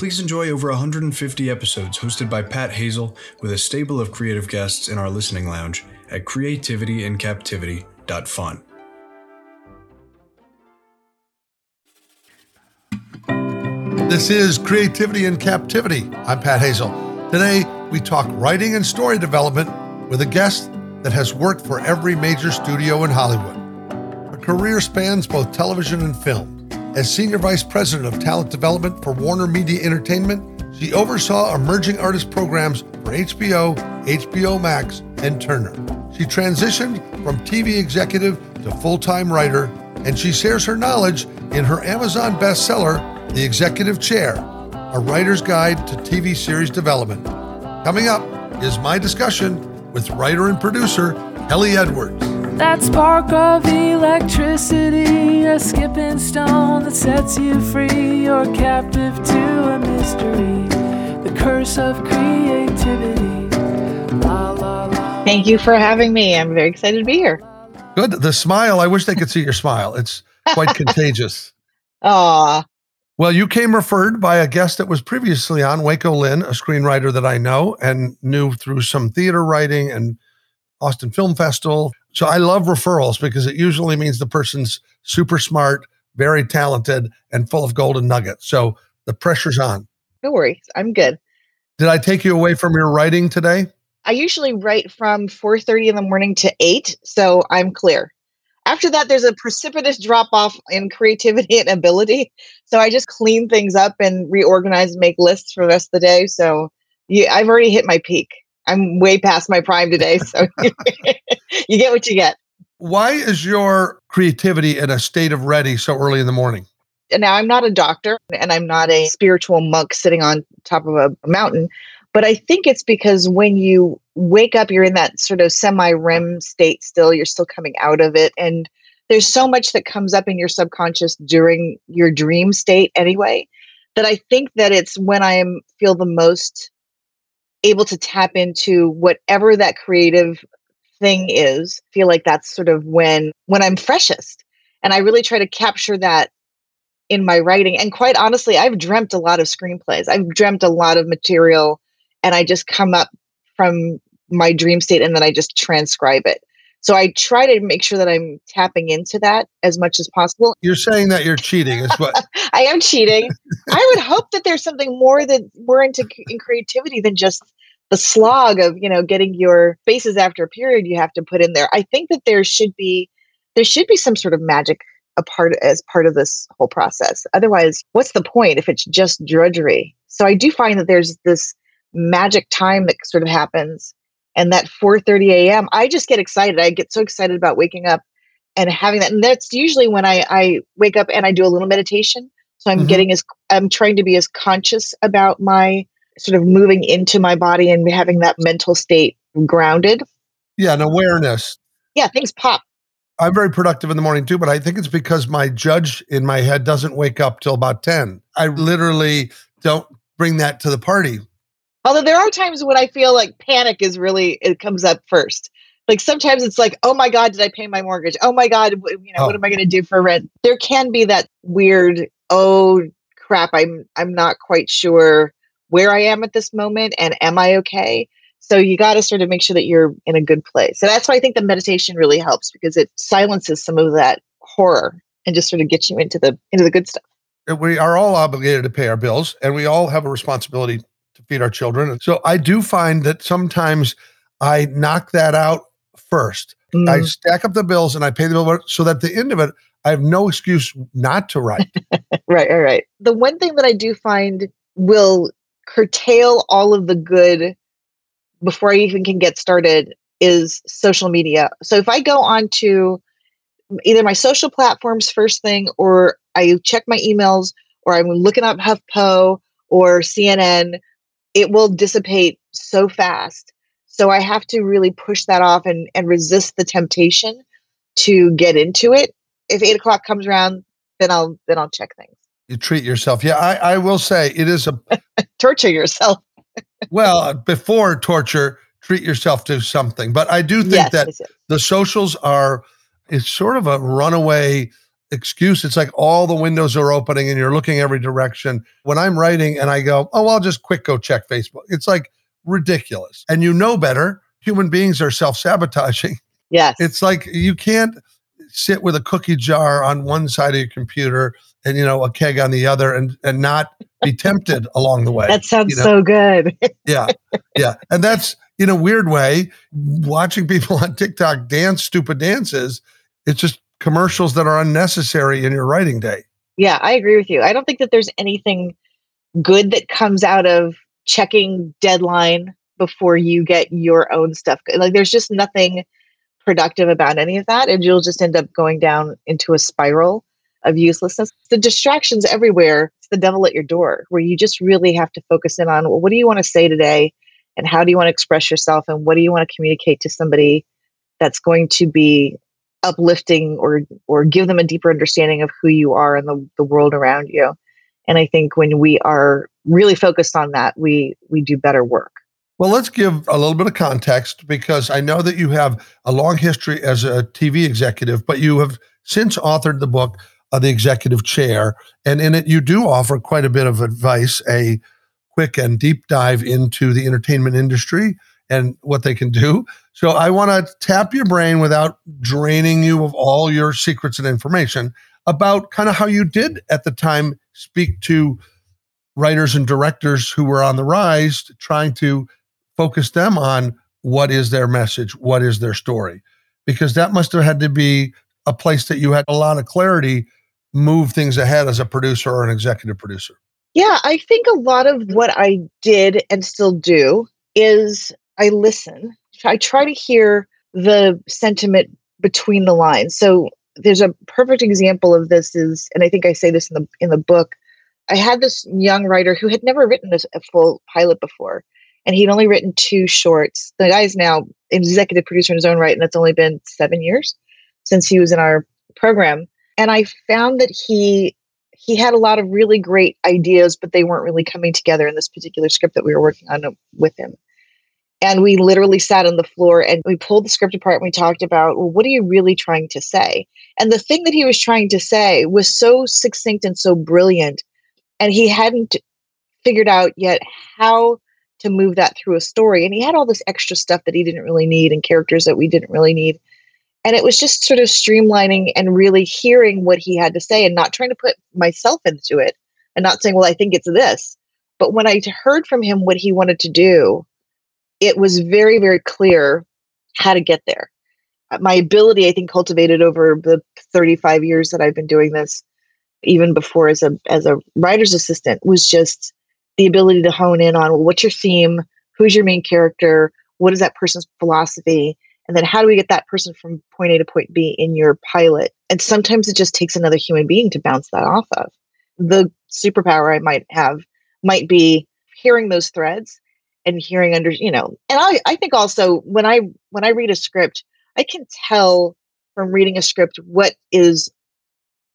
please enjoy over 150 episodes hosted by Pat Hazel with a stable of creative guests in our listening lounge at creativityincaptivity.fun. This is Creativity in Captivity. I'm Pat Hazel. Today, we talk writing and story development with a guest that has worked for every major studio in Hollywood. Her career spans both television and film. As Senior Vice President of Talent Development for Warner Media Entertainment, she oversaw emerging artist programs for HBO, HBO Max, and Turner. She transitioned from TV executive to full time writer, and she shares her knowledge in her Amazon bestseller, The Executive Chair A Writer's Guide to TV Series Development. Coming up is my discussion with writer and producer Kelly Edwards. That spark of electricity, a skipping stone that sets you free. You're captive to a mystery, the curse of creativity. La, la, la. Thank you for having me. I'm very excited to be here. Good. The smile, I wish they could see your smile. It's quite contagious. Aw. Well, you came referred by a guest that was previously on, Waco Lynn, a screenwriter that I know and knew through some theater writing and Austin Film Festival. So I love referrals because it usually means the person's super smart, very talented, and full of golden nuggets. So the pressure's on. No worries. I'm good. Did I take you away from your writing today? I usually write from 4:30 in the morning to 8, so I'm clear. After that there's a precipitous drop off in creativity and ability. So I just clean things up and reorganize and make lists for the rest of the day. So yeah, I've already hit my peak. I'm way past my prime today, so you get what you get. Why is your creativity in a state of ready so early in the morning? Now, I'm not a doctor and I'm not a spiritual monk sitting on top of a mountain, but I think it's because when you wake up, you're in that sort of semi REM state still, you're still coming out of it. And there's so much that comes up in your subconscious during your dream state anyway that I think that it's when I feel the most able to tap into whatever that creative thing is feel like that's sort of when when i'm freshest and i really try to capture that in my writing and quite honestly i've dreamt a lot of screenplays. I've dreamt a lot of material and i just come up from my dream state and then i just transcribe it. So i try to make sure that i'm tapping into that as much as possible. You're saying that you're cheating is what? I am cheating. I would hope that there's something more that we're into in creativity than just the slog of you know getting your faces after a period you have to put in there i think that there should be there should be some sort of magic a part as part of this whole process otherwise what's the point if it's just drudgery so i do find that there's this magic time that sort of happens and that 4:30 a.m. I just get excited. I get so excited about waking up and having that. And that's usually when I I wake up and I do a little meditation. So I'm mm-hmm. getting as I'm trying to be as conscious about my sort of moving into my body and having that mental state grounded. Yeah, an awareness. Yeah, things pop. I'm very productive in the morning too, but I think it's because my judge in my head doesn't wake up till about 10. I literally don't bring that to the party. Although there are times when I feel like panic is really, it comes up first. Like sometimes it's like, oh my God, did I pay my mortgage? Oh my God, you know, oh. what am I going to do for rent? There can be that weird, oh crap, I'm, I'm not quite sure where I am at this moment and am I okay? So you got to sort of make sure that you're in a good place. So that's why I think the meditation really helps because it silences some of that horror and just sort of gets you into the into the good stuff. We are all obligated to pay our bills and we all have a responsibility to feed our children. So I do find that sometimes I knock that out first. Mm. I stack up the bills and I pay the bill so that at the end of it I have no excuse not to write. right, right, right. The one thing that I do find will curtail all of the good before I even can get started is social media. So if I go on to either my social platforms first thing or I check my emails or I'm looking up HuffPo or CNN, it will dissipate so fast. So I have to really push that off and, and resist the temptation to get into it. If eight o'clock comes around, then I'll then I'll check things. You treat yourself. Yeah, I, I will say it is a torture yourself. well, uh, before torture, treat yourself to something. But I do think yes, that the socials are it's sort of a runaway excuse. It's like all the windows are opening and you're looking every direction. When I'm writing and I go, oh, I'll just quick go check Facebook. It's like ridiculous. And you know better. Human beings are self sabotaging. Yes. It's like you can't sit with a cookie jar on one side of your computer and you know a keg on the other and and not be tempted along the way. That sounds you know? so good. yeah. Yeah. And that's in a weird way watching people on TikTok dance stupid dances. It's just commercials that are unnecessary in your writing day. Yeah, I agree with you. I don't think that there's anything good that comes out of checking deadline before you get your own stuff. Like there's just nothing productive about any of that and you'll just end up going down into a spiral of uselessness. The distractions everywhere, it's the devil at your door, where you just really have to focus in on well, what do you want to say today? And how do you want to express yourself? And what do you want to communicate to somebody that's going to be uplifting or or give them a deeper understanding of who you are and the, the world around you. And I think when we are really focused on that, we we do better work. Well, let's give a little bit of context because I know that you have a long history as a TV executive, but you have since authored the book uh, The Executive Chair. And in it, you do offer quite a bit of advice, a quick and deep dive into the entertainment industry and what they can do. So I want to tap your brain without draining you of all your secrets and information about kind of how you did at the time speak to writers and directors who were on the rise, trying to focus them on what is their message, what is their story, because that must have had to be a place that you had a lot of clarity move things ahead as a producer or an executive producer. Yeah, I think a lot of what I did and still do is I listen. I try to hear the sentiment between the lines. So there's a perfect example of this is, and I think I say this in the in the book. I had this young writer who had never written a, a full pilot before, and he'd only written two shorts. The guy is now an executive producer in his own right, and that's only been seven years since he was in our program. And I found that he he had a lot of really great ideas, but they weren't really coming together in this particular script that we were working on uh, with him. And we literally sat on the floor and we pulled the script apart and we talked about, well, what are you really trying to say? And the thing that he was trying to say was so succinct and so brilliant. And he hadn't figured out yet how to move that through a story. And he had all this extra stuff that he didn't really need and characters that we didn't really need. And it was just sort of streamlining and really hearing what he had to say and not trying to put myself into it and not saying, well, I think it's this. But when I heard from him what he wanted to do, it was very, very clear how to get there. Uh, my ability, I think, cultivated over the 35 years that I've been doing this, even before as a as a writer's assistant, was just the ability to hone in on well, what's your theme, who's your main character, what is that person's philosophy, and then how do we get that person from point A to point B in your pilot? And sometimes it just takes another human being to bounce that off of. The superpower I might have might be hearing those threads and hearing under you know and i i think also when i when i read a script i can tell from reading a script what is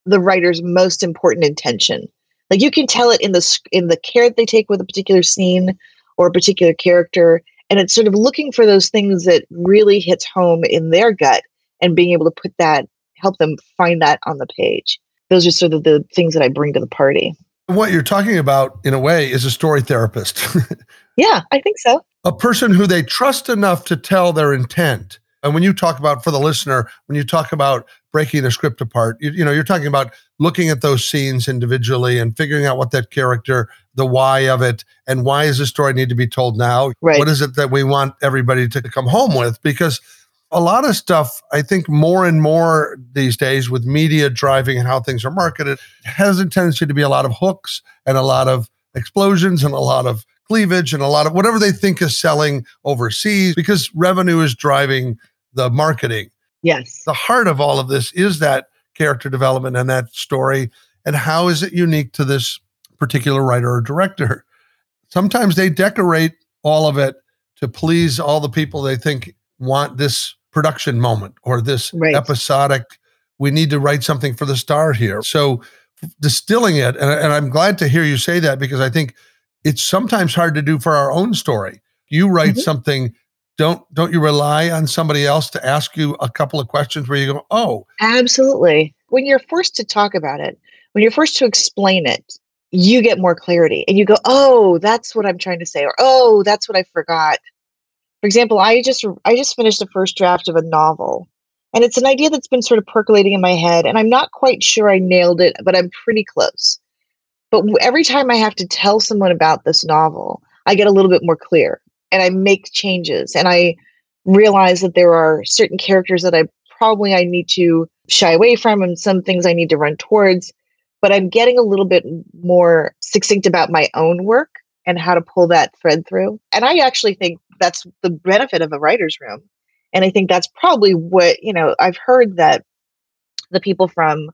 the writer's most important intention like you can tell it in the in the care that they take with a particular scene or a particular character and it's sort of looking for those things that really hits home in their gut and being able to put that help them find that on the page those are sort of the things that i bring to the party what you're talking about in a way is a story therapist Yeah, I think so. A person who they trust enough to tell their intent. And when you talk about, for the listener, when you talk about breaking the script apart, you, you know, you're talking about looking at those scenes individually and figuring out what that character, the why of it, and why does the story need to be told now? Right. What is it that we want everybody to come home with? Because a lot of stuff, I think more and more these days with media driving and how things are marketed, has a tendency to be a lot of hooks and a lot of explosions and a lot of cleavage and a lot of whatever they think is selling overseas because revenue is driving the marketing. Yes. The heart of all of this is that character development and that story. And how is it unique to this particular writer or director? Sometimes they decorate all of it to please all the people they think want this production moment or this right. episodic. We need to write something for the star here. So distilling it, and, and I'm glad to hear you say that because I think it's sometimes hard to do for our own story. You write mm-hmm. something don't don't you rely on somebody else to ask you a couple of questions where you go oh. Absolutely. When you're forced to talk about it when you're forced to explain it you get more clarity and you go oh that's what i'm trying to say or oh that's what i forgot. For example i just i just finished the first draft of a novel and it's an idea that's been sort of percolating in my head and i'm not quite sure i nailed it but i'm pretty close. But every time i have to tell someone about this novel i get a little bit more clear and i make changes and i realize that there are certain characters that i probably i need to shy away from and some things i need to run towards but I'm getting a little bit more succinct about my own work and how to pull that thread through. And I actually think that's the benefit of a writer's room. And I think that's probably what, you know, I've heard that the people from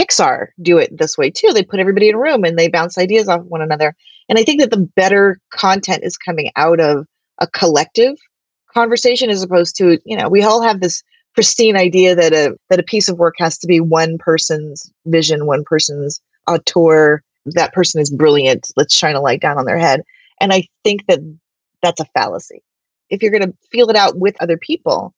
Pixar do it this way too. They put everybody in a room and they bounce ideas off one another. And I think that the better content is coming out of a collective conversation as opposed to, you know, we all have this pristine idea that a that a piece of work has to be one person's vision, one person's auteur. That person is brilliant. Let's shine a light down on their head. And I think that that's a fallacy. If you're going to feel it out with other people,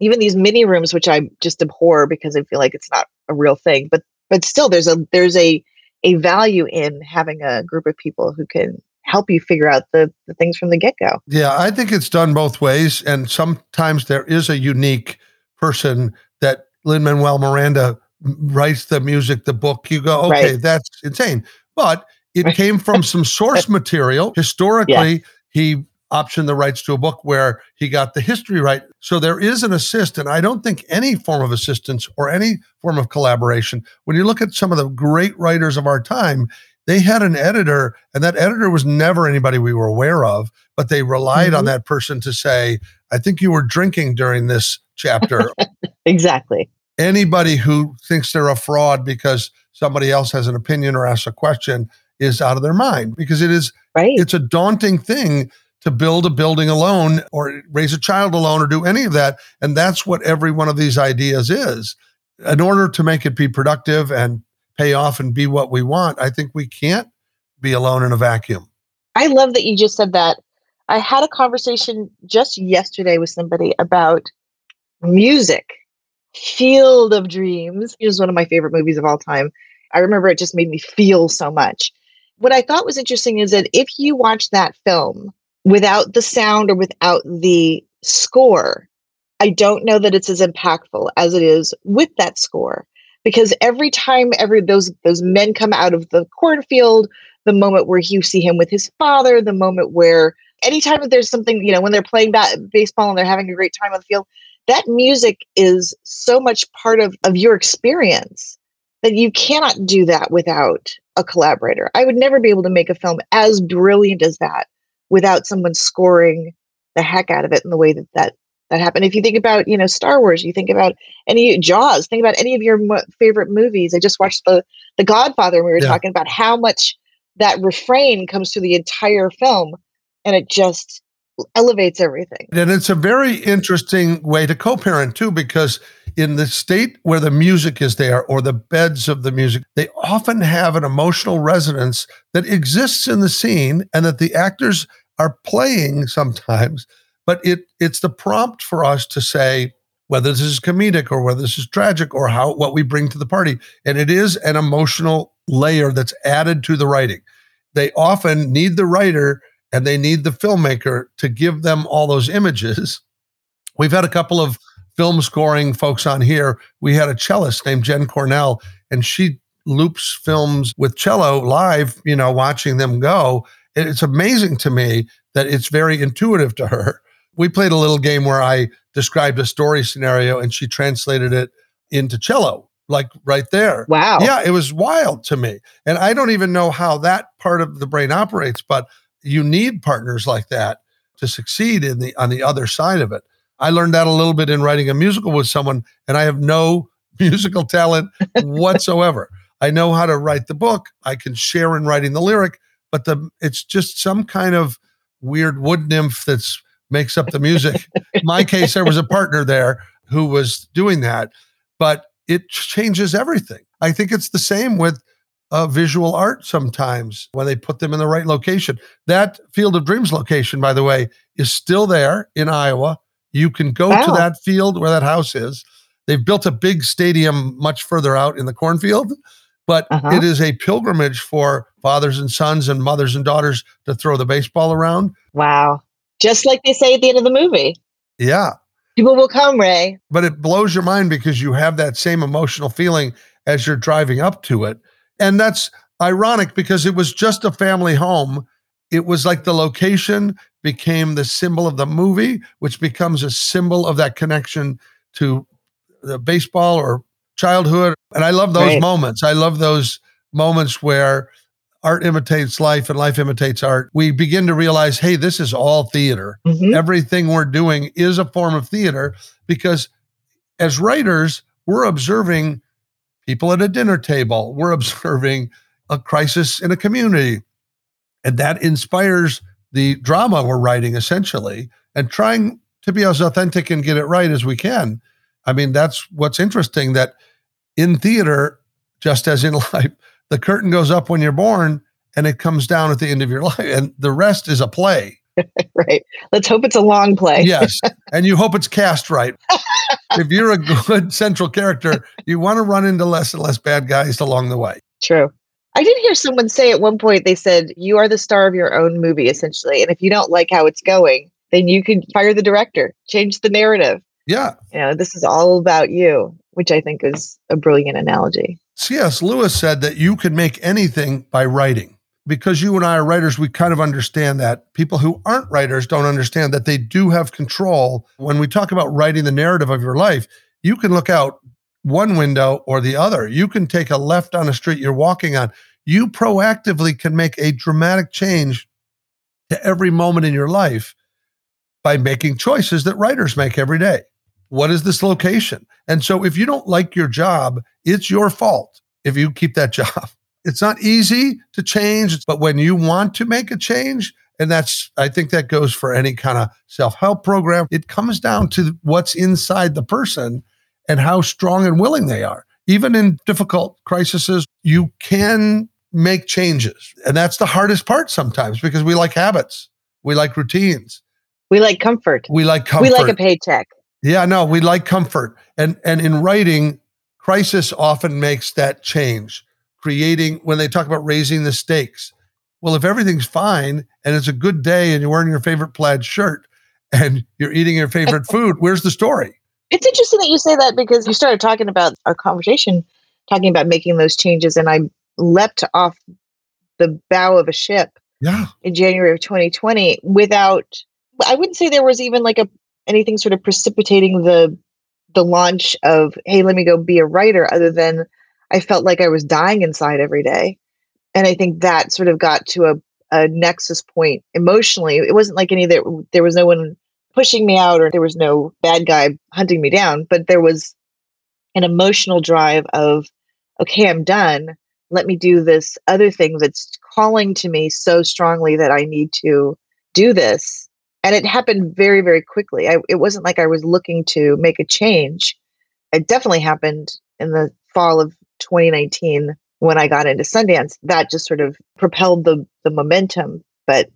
even these mini rooms, which I just abhor because I feel like it's not a real thing, but but still, there's a there's a a value in having a group of people who can help you figure out the, the things from the get go. Yeah, I think it's done both ways. And sometimes there is a unique person that Lin Manuel Miranda writes the music, the book, you go, okay, right. that's insane. But it came from some source material. Historically, yeah. he optioned the rights to a book where he got the history right. So there is an assist, and I don't think any form of assistance or any form of collaboration. When you look at some of the great writers of our time, they had an editor, and that editor was never anybody we were aware of, but they relied mm-hmm. on that person to say, I think you were drinking during this chapter. exactly. Anybody who thinks they're a fraud because somebody else has an opinion or asks a question is out of their mind because it is right. it's a daunting thing to build a building alone or raise a child alone or do any of that and that's what every one of these ideas is in order to make it be productive and pay off and be what we want i think we can't be alone in a vacuum i love that you just said that i had a conversation just yesterday with somebody about music. Field of Dreams is one of my favorite movies of all time. I remember it just made me feel so much. What I thought was interesting is that if you watch that film without the sound or without the score, I don't know that it's as impactful as it is with that score. Because every time every those those men come out of the cornfield, the moment where you see him with his father, the moment where anytime that there's something, you know, when they're playing bat- baseball and they're having a great time on the field, that music is so much part of, of your experience that you cannot do that without a collaborator. I would never be able to make a film as brilliant as that without someone scoring the heck out of it in the way that that that happened. If you think about, you know, Star Wars, you think about any Jaws, think about any of your mo- favorite movies. I just watched the The Godfather, and we were yeah. talking about how much that refrain comes through the entire film, and it just elevates everything. And it's a very interesting way to co parent too, because in the state where the music is there or the beds of the music, they often have an emotional resonance that exists in the scene and that the actors are playing sometimes. But it it's the prompt for us to say whether this is comedic or whether this is tragic or how what we bring to the party. And it is an emotional layer that's added to the writing. They often need the writer and they need the filmmaker to give them all those images. We've had a couple of film scoring folks on here. We had a cellist named Jen Cornell, and she loops films with cello live, you know, watching them go. It's amazing to me that it's very intuitive to her. We played a little game where I described a story scenario and she translated it into cello, like right there. Wow. Yeah, it was wild to me. And I don't even know how that part of the brain operates, but you need partners like that to succeed in the on the other side of it. I learned that a little bit in writing a musical with someone, and I have no musical talent whatsoever. I know how to write the book. I can share in writing the lyric, but the it's just some kind of weird wood nymph that's makes up the music. My case, there was a partner there who was doing that, but it changes everything. I think it's the same with uh, visual art sometimes when they put them in the right location. That Field of Dreams location, by the way, is still there in Iowa. You can go wow. to that field where that house is. They've built a big stadium much further out in the cornfield, but uh-huh. it is a pilgrimage for fathers and sons and mothers and daughters to throw the baseball around. Wow. Just like they say at the end of the movie. Yeah. People will come, Ray. But it blows your mind because you have that same emotional feeling as you're driving up to it. And that's ironic because it was just a family home. It was like the location became the symbol of the movie, which becomes a symbol of that connection to the baseball or childhood. And I love those right. moments. I love those moments where art imitates life and life imitates art. We begin to realize, hey, this is all theater. Mm-hmm. Everything we're doing is a form of theater because as writers, we're observing people at a dinner table. We're observing a crisis in a community. And that inspires the drama we're writing essentially and trying to be as authentic and get it right as we can. I mean, that's what's interesting that in theater, just as in life, the curtain goes up when you're born and it comes down at the end of your life, and the rest is a play. right. Let's hope it's a long play. yes. And you hope it's cast right. if you're a good central character, you want to run into less and less bad guys along the way. True. I did hear someone say at one point, they said, You are the star of your own movie, essentially. And if you don't like how it's going, then you can fire the director, change the narrative. Yeah. You know, this is all about you, which I think is a brilliant analogy. C.S. Lewis said that you can make anything by writing because you and I are writers, we kind of understand that. People who aren't writers don't understand that they do have control. When we talk about writing the narrative of your life, you can look out one window or the other. You can take a left on a street you're walking on. You proactively can make a dramatic change to every moment in your life by making choices that writers make every day. What is this location? And so if you don't like your job, it's your fault if you keep that job. It's not easy to change, but when you want to make a change, and that's, I think that goes for any kind of self help program, it comes down to what's inside the person and how strong and willing they are. Even in difficult crises, you can make changes. And that's the hardest part sometimes because we like habits, we like routines. We like comfort. We like comfort. We like a paycheck. Yeah, no, we like comfort. And and in writing, crisis often makes that change creating when they talk about raising the stakes. Well, if everything's fine and it's a good day and you're wearing your favorite plaid shirt and you're eating your favorite food, where's the story? It's interesting that you say that because you started talking about our conversation, talking about making those changes, and I leapt off the bow of a ship yeah. in January of 2020 without I wouldn't say there was even like a anything sort of precipitating the the launch of hey, let me go be a writer other than I felt like I was dying inside every day. And I think that sort of got to a, a nexus point emotionally. It wasn't like any that there was no one pushing me out or there was no bad guy hunting me down, but there was an emotional drive of, okay, I'm done. Let me do this other thing that's calling to me so strongly that I need to do this. And it happened very, very quickly. I, it wasn't like I was looking to make a change. It definitely happened in the fall of 2019 when I got into Sundance, that just sort of propelled the the momentum. But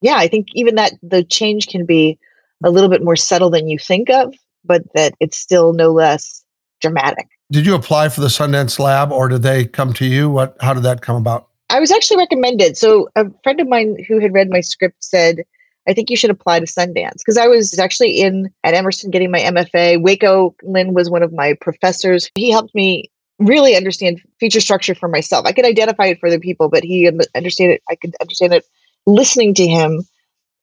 yeah, I think even that the change can be a little bit more subtle than you think of, but that it's still no less dramatic. Did you apply for the Sundance Lab or did they come to you? What how did that come about? I was actually recommended. So a friend of mine who had read my script said, I think you should apply to Sundance because I was actually in at Emerson getting my MFA. Waco Lynn was one of my professors. He helped me really understand feature structure for myself. I could identify it for other people, but he understand it. I could understand it listening to him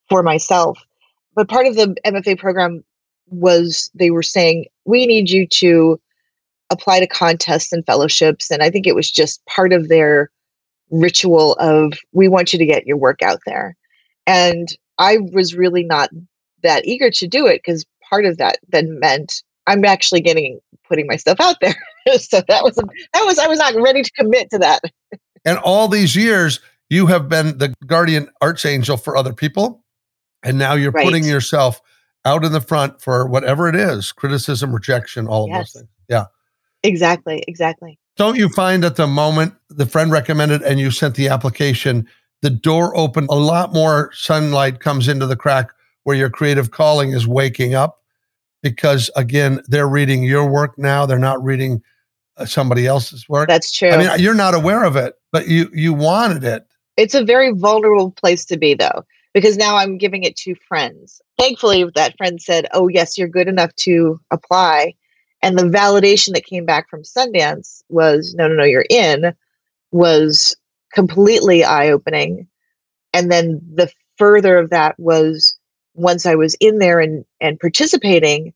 for myself. But part of the MFA program was they were saying we need you to apply to contests and fellowships, and I think it was just part of their ritual of we want you to get your work out there. And I was really not that eager to do it because part of that then meant I'm actually getting putting my stuff out there. so that was that was I was not ready to commit to that. and all these years, you have been the guardian archangel for other people. And now you're Right. putting yourself out in the front for whatever it is criticism, rejection, all of Yes. those things. Yeah. Exactly. Exactly. Don't you find at the moment the friend recommended and you sent the application, the door open, a lot more sunlight comes into the crack where your creative calling is waking up? Because again, they're reading your work now, they're not reading uh, somebody else's work. That's true. I mean, you're not aware of it, but you you wanted it. it's a very vulnerable place to be though because now i'm giving it to friends thankfully that friend said oh yes you're good enough to apply and the validation that came back from sundance was no no no you're in was completely eye-opening and then the further of that was once i was in there and and participating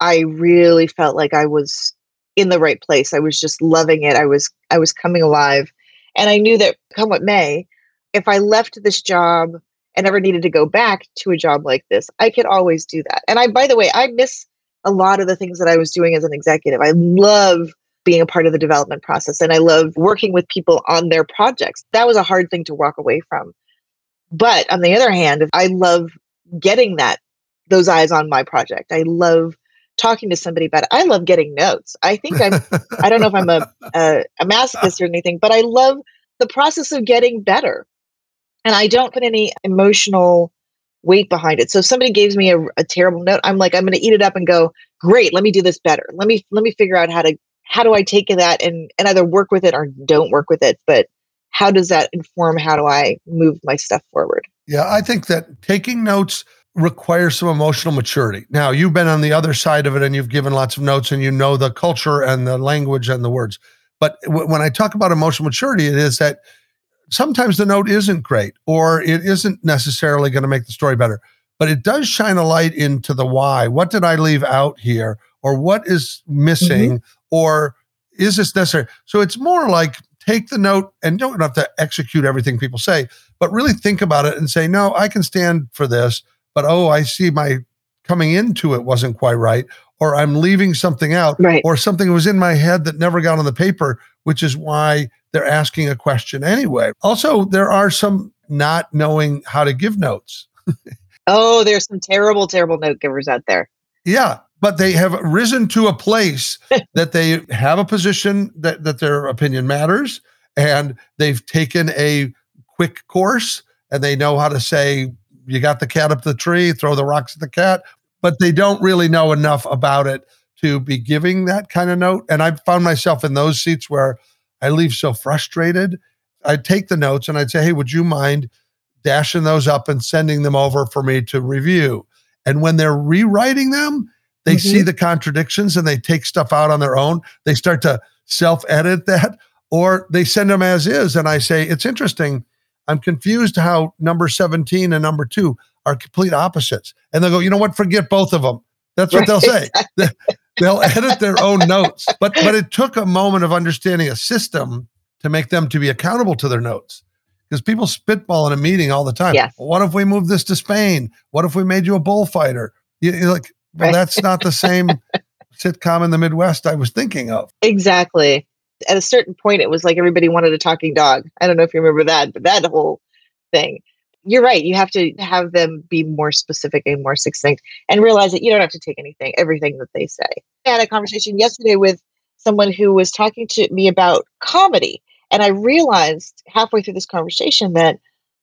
i really felt like i was in the right place i was just loving it i was i was coming alive and i knew that come what may if I left this job and ever needed to go back to a job like this, I could always do that. And I, by the way, I miss a lot of the things that I was doing as an executive. I love being a part of the development process and I love working with people on their projects. That was a hard thing to walk away from. But on the other hand, I love getting that, those eyes on my project. I love talking to somebody about it. I love getting notes. I think I'm, I don't know if I'm a, a, a masochist or anything, but I love the process of getting better and I don't put any emotional weight behind it. So if somebody gives me a, a terrible note, I'm like, I'm going to eat it up and go, great, let me do this better. Let me let me figure out how to how do I take that and and either work with it or don't work with it. But how does that inform how do I move my stuff forward? Yeah, I think that taking notes requires some emotional maturity. Now, you've been on the other side of it and you've given lots of notes and you know the culture and the language and the words. But w- when I talk about emotional maturity, it is that sometimes the note isn't great or it isn't necessarily going to make the story better, but it does shine a light into the why. What did I leave out here? Or what is mm-hmm. missing? Or is this necessary? So it's more like take the note and don't have to execute everything people say, but really think about it and say, no, I can stand for this, but oh, I see my coming into it wasn't quite right, or I'm leaving something out, Right. or something was in my head that never got on the paper, which is why they're asking a question anyway. Also, there are some not knowing how to give notes. Oh, there's some terrible, terrible note givers out there. Yeah, but they have risen to a place that they have a position that, that their opinion matters and they've taken a quick course and they know how to say, you got the cat up the tree, throw the rocks at the cat, but they don't really know enough about it to be giving that kind of note. And I found myself in those seats where I leave so frustrated. I'd take the notes and I'd say, hey, would you mind dashing those up and sending them over for me to review? And when they're rewriting them, they Mhm. see the contradictions and they take stuff out on their own. They start to self edit that or they send them as is. And I say, it's interesting. I'm confused how number 17 and number two are complete opposites. And they'll go, you know what? Forget both of them. That's what they'll say. they'll edit their own notes. But but it took a moment of understanding a system to make them to be accountable to their notes. Because people spitball in a meeting all the time. Yes. What if we moved this to Spain? What if we made you a bullfighter? You, you're like, well, Right. that's not the same sitcom in the Midwest I was thinking of. Exactly. At a certain point, it was like everybody wanted a talking dog. I don't know if you remember that, but that whole thing. You're right. You have to have them be more specific and more succinct and realize that you don't have to take anything, everything that they say. I had a conversation yesterday with someone who was talking to me about comedy. And I realized halfway through this conversation that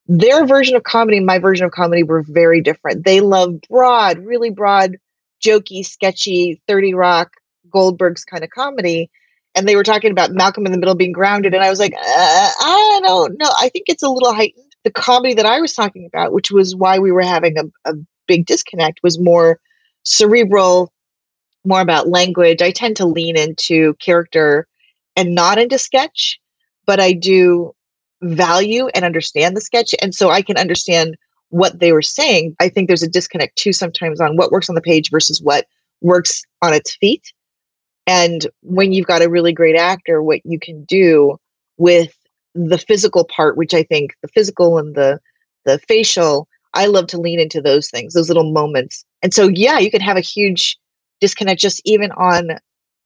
their version of comedy and my version of comedy were very different. They love broad, really broad, jokey, sketchy, 30 Rock, Goldberg's kind of comedy and they were talking about Malcolm in the Middle being grounded, and I was like, uh, I don't know. I think it's a little heightened. The comedy that I was talking about, which was why we were having a, a big disconnect, was more cerebral, more about language. I tend to lean into character and not into sketch, but I do value and understand the sketch, and so I can understand what they were saying. I think there's a disconnect too sometimes on what works on the page versus what works on its feet. And when you've got a really great actor, what you can do with the physical part, which I think the physical and the the facial, I love to lean into those things, those little moments. And so yeah, you can have a huge disconnect just even on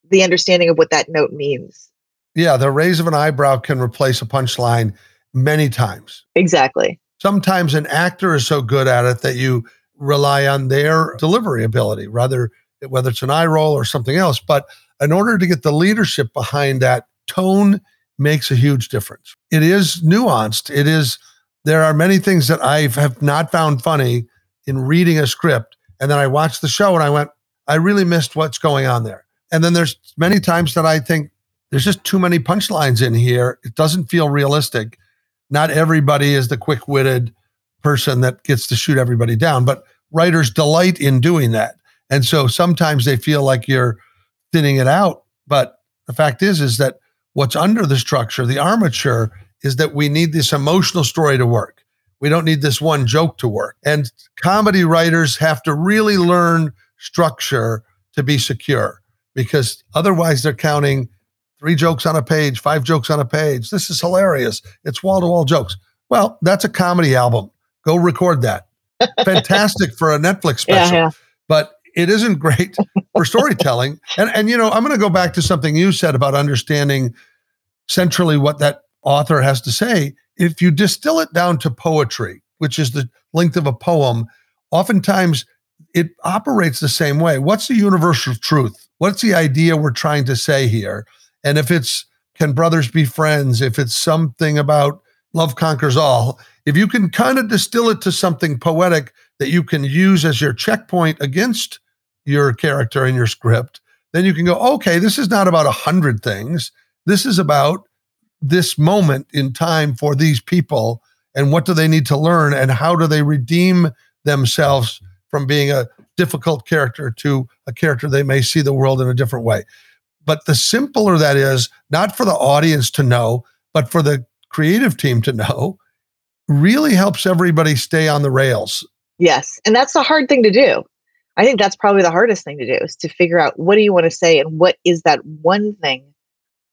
the understanding of what that note means. Yeah, the raise of an eyebrow can replace a punchline many times. Exactly. Sometimes an actor is so good at it that you rely on their delivery ability, rather whether it's an eye roll or something else. But in order to get the leadership behind that, tone makes a huge difference. It is nuanced. It is there are many things that I have not found funny in reading a script. And then I watched the show and I went, I really missed what's going on there. And then there's many times that I think there's just too many punchlines in here. It doesn't feel realistic. Not everybody is the quick witted person that gets to shoot everybody down, but writers delight in doing that. And so sometimes they feel like you're thinning it out. But the fact is, is that what's under the structure, the armature, is that we need this emotional story to work. We don't need this one joke to work. And comedy writers have to really learn structure to be secure because otherwise they're counting three jokes on a page, five jokes on a page. This is hilarious. It's wall to wall jokes. Well, that's a comedy album. Go record that. Fantastic for a Netflix special. Yeah, yeah. But it isn't great for storytelling. And and you know, I'm going to go back to something you said about understanding centrally what that author has to say. If you distill it down to poetry, which is the length of a poem, oftentimes it operates the same way. What's the universal truth? What's the idea we're trying to say here? And if it's can brothers be friends, if it's something about love conquers all, if you can kind of distill it to something poetic that you can use as your checkpoint against your character in your script, then you can go, okay, this is not about a hundred things. This is about this moment in time for these people and what do they need to learn and how do they redeem themselves from being a difficult character to a character they may see the world in a different way. But the simpler that is, not for the audience to know, but for the creative team to know, really helps everybody stay on the rails. Yes. And that's the hard thing to do. I think that's probably the hardest thing to do is to figure out what do you want to say and what is that one thing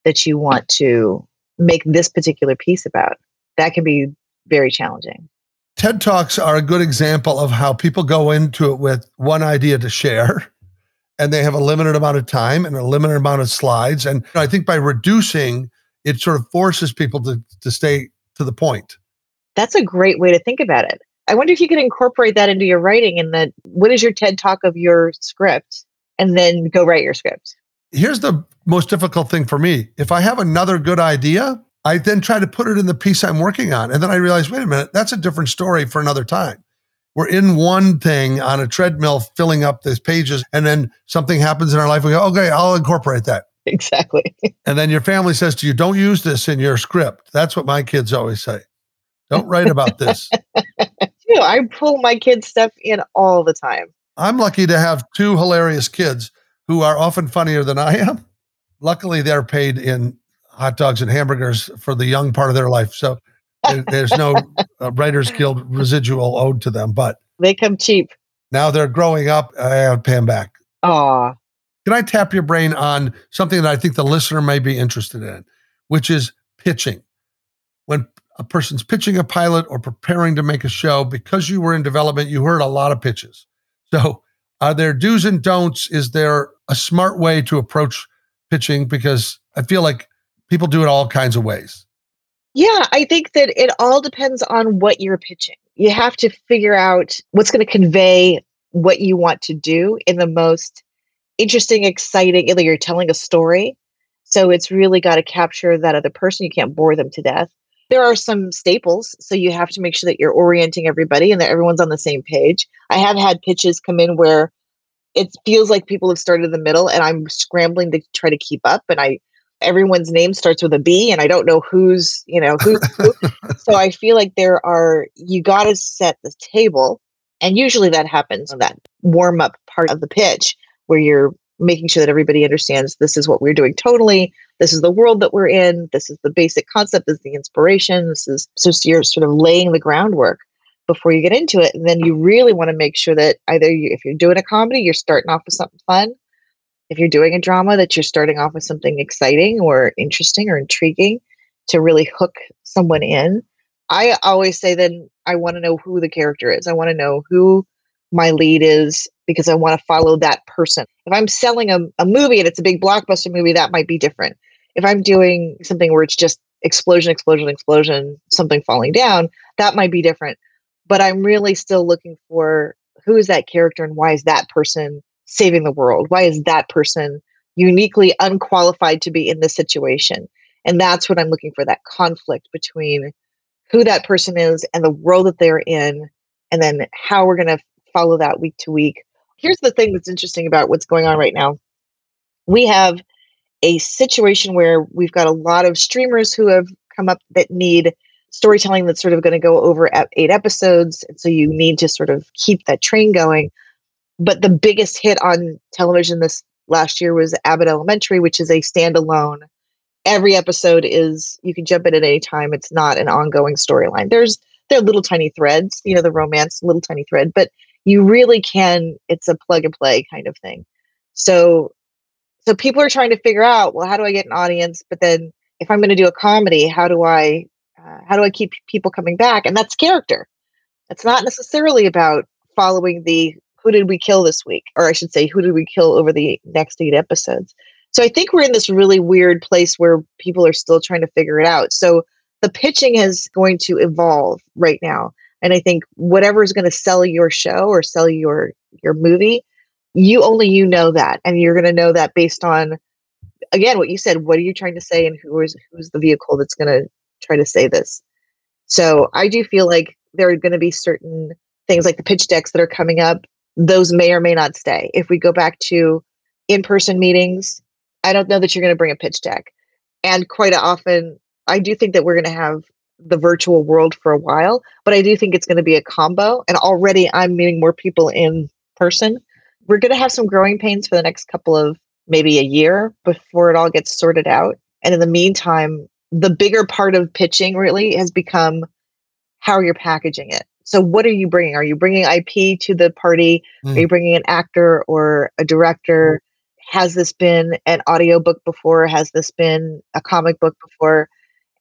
that you want to make this particular piece about. That can be very challenging. TED Talks are a good example of how people go into it with one idea to share and they have a limited amount of time and a limited amount of slides. And I think by reducing, it sort of forces people to, to stay to the point. That's a great way to think about it. I wonder if you could incorporate that into your writing and that what is your TED talk of your script and then go write your script. Here's the most difficult thing for me. If I have another good idea, I then try to put it in the piece I'm working on. And then I realize, wait a minute, that's a different story for another time. We're in one thing on a treadmill filling up these pages, and then something happens in our life. We go, okay, I'll incorporate that. Exactly. and then your family says to you, don't use this in your script. That's what my kids always say. Don't write about this. you know, I pull my kids' stuff in all the time. I'm lucky to have two hilarious kids who are often funnier than I am. Luckily, they're paid in hot dogs and hamburgers for the young part of their life. So there's no uh, Writers Guild residual owed to them, but they come cheap. Now they're growing up. I have to pay them back. Aw. Can I tap your brain on something that I think the listener may be interested in, which is pitching? When a person's pitching a pilot or preparing to make a show, because you were in development, you heard a lot of pitches. So, are there do's and don'ts? Is there a smart way to approach pitching? Because I feel like people do it all kinds of ways. Yeah, I think that it all depends on what you're pitching. You have to figure out what's going to convey what you want to do in the most interesting, exciting, either you're telling a story. So it's really got to capture that other person. You can't bore them to death. There are some staples. So you have to make sure that you're orienting everybody and that everyone's on the same page. I have had pitches come in where it feels like people have started in the middle and I'm scrambling to try to keep up. And I everyone's name starts with a B and I don't know who's, you know, who's who. so I feel like there are, you got to set the table. And usually that happens on that warm up part of the pitch where you're making sure that everybody understands this is what we're doing totally. This is the world that we're in. This is the basic concept. This is the inspiration. This is so you're sort of laying the groundwork before you get into it. And then you really want to make sure that either you, if you're doing a comedy, you're starting off with something fun if you're doing a drama that you're starting off with something exciting or interesting or intriguing to really hook someone in. I always say then i want to know who the character is. I want to know who my lead is because i want to follow that person. If i'm selling a, a movie and it's a big blockbuster movie that might be different. If i'm doing something where it's just explosion, explosion, explosion, something falling down, that might be different. But I'm really still looking for who is that character and why is that person saving the world? Why is that person uniquely unqualified to be in this situation? And that's what I'm looking for that conflict between who that person is and the world that they're in, and then how we're going to follow that week to week. Here's the thing that's interesting about what's going on right now. We have a situation where we've got a lot of streamers who have come up that need storytelling that's sort of going to go over at eight episodes. And so you need to sort of keep that train going. But the biggest hit on television this last year was Abbott Elementary, which is a standalone. Every episode is you can jump in at any time. It's not an ongoing storyline. There's there are little tiny threads, you know, the romance, little tiny thread, but you really can. It's a plug and play kind of thing. So so people are trying to figure out well how do i get an audience but then if i'm going to do a comedy how do i uh, how do i keep people coming back and that's character it's not necessarily about following the who did we kill this week? Or i should say who did we kill over the next eight episodes? So i think we're in this really weird place where people are still trying to figure it out. So the pitching is going to evolve right now. And i think whatever is going to sell your show or sell your your movie you only you know that. And you're going to know that based on again what you said what are you trying to say and who is who's the vehicle that's going to try to say this? So i do feel like there are going to be certain things like the pitch decks that are coming up those may or may not stay if we go back to in-person meetings i don't know that you're going to bring a pitch deck and quite often i do think that we're going to have the virtual world for a while but i do think it's going to be a combo and already i'm meeting more people in person we're going to have some growing pains for the next couple of maybe a year before it all gets sorted out. And in the meantime, the bigger part of pitching really has become how you're packaging it. So, what are you bringing? Are you bringing IP to the party? Mm. Are you bringing an actor or a director? Has this been an audiobook before? Has this been a comic book before?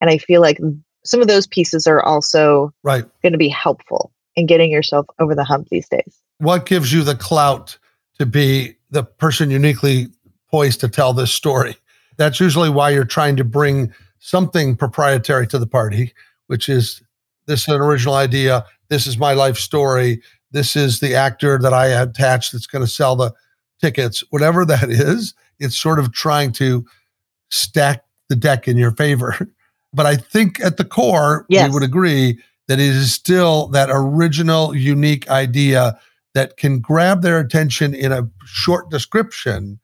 And I feel like some of those pieces are also right. going to be helpful in getting yourself over the hump these days. What gives you the clout to be the person uniquely poised to tell this story. That's usually why you're trying to bring something proprietary to the party, which is this is an original idea. This is my life story. This is the actor that I attached that's going to sell the tickets. Whatever that is, it's sort of trying to stack the deck in your favor. But I think at the core, yes. we would agree that it is still that original, unique idea that can grab their attention in a short description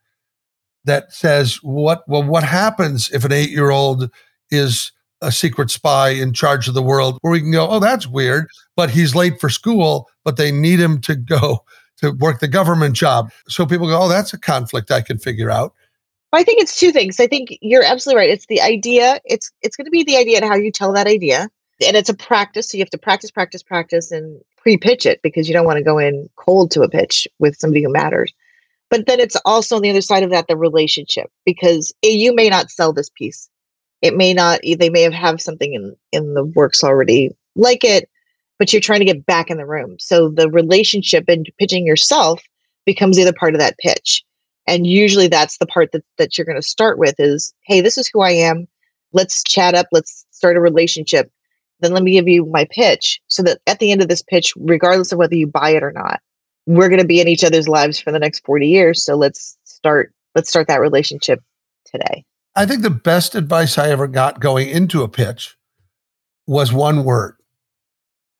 that says what well what happens if an 8-year-old is a secret spy in charge of the world where we can go oh that's weird but he's late for school but they need him to go to work the government job so people go oh that's a conflict i can figure out I think it's two things. I think you're absolutely right. It's the idea. It's it's going to be the idea and how you tell that idea, and it's a practice. So you have to practice, practice, practice, and pre-pitch it because you don't want to go in cold to a pitch with somebody who matters. But then it's also on the other side of that the relationship because you may not sell this piece. It may not. They may have have something in in the works already like it, but you're trying to get back in the room. So the relationship and pitching yourself becomes the other part of that pitch. And usually that's the part that, that you're going to start with is, hey, this is who I am. Let's chat up. Let's start a relationship then let me give you my pitch so that at the end of this pitch, regardless of whether you buy it or not, we're going to be in each other's lives for the next 40 years. So let's start, let's start that relationship today. I think the best advice I ever got going into a pitch was one word,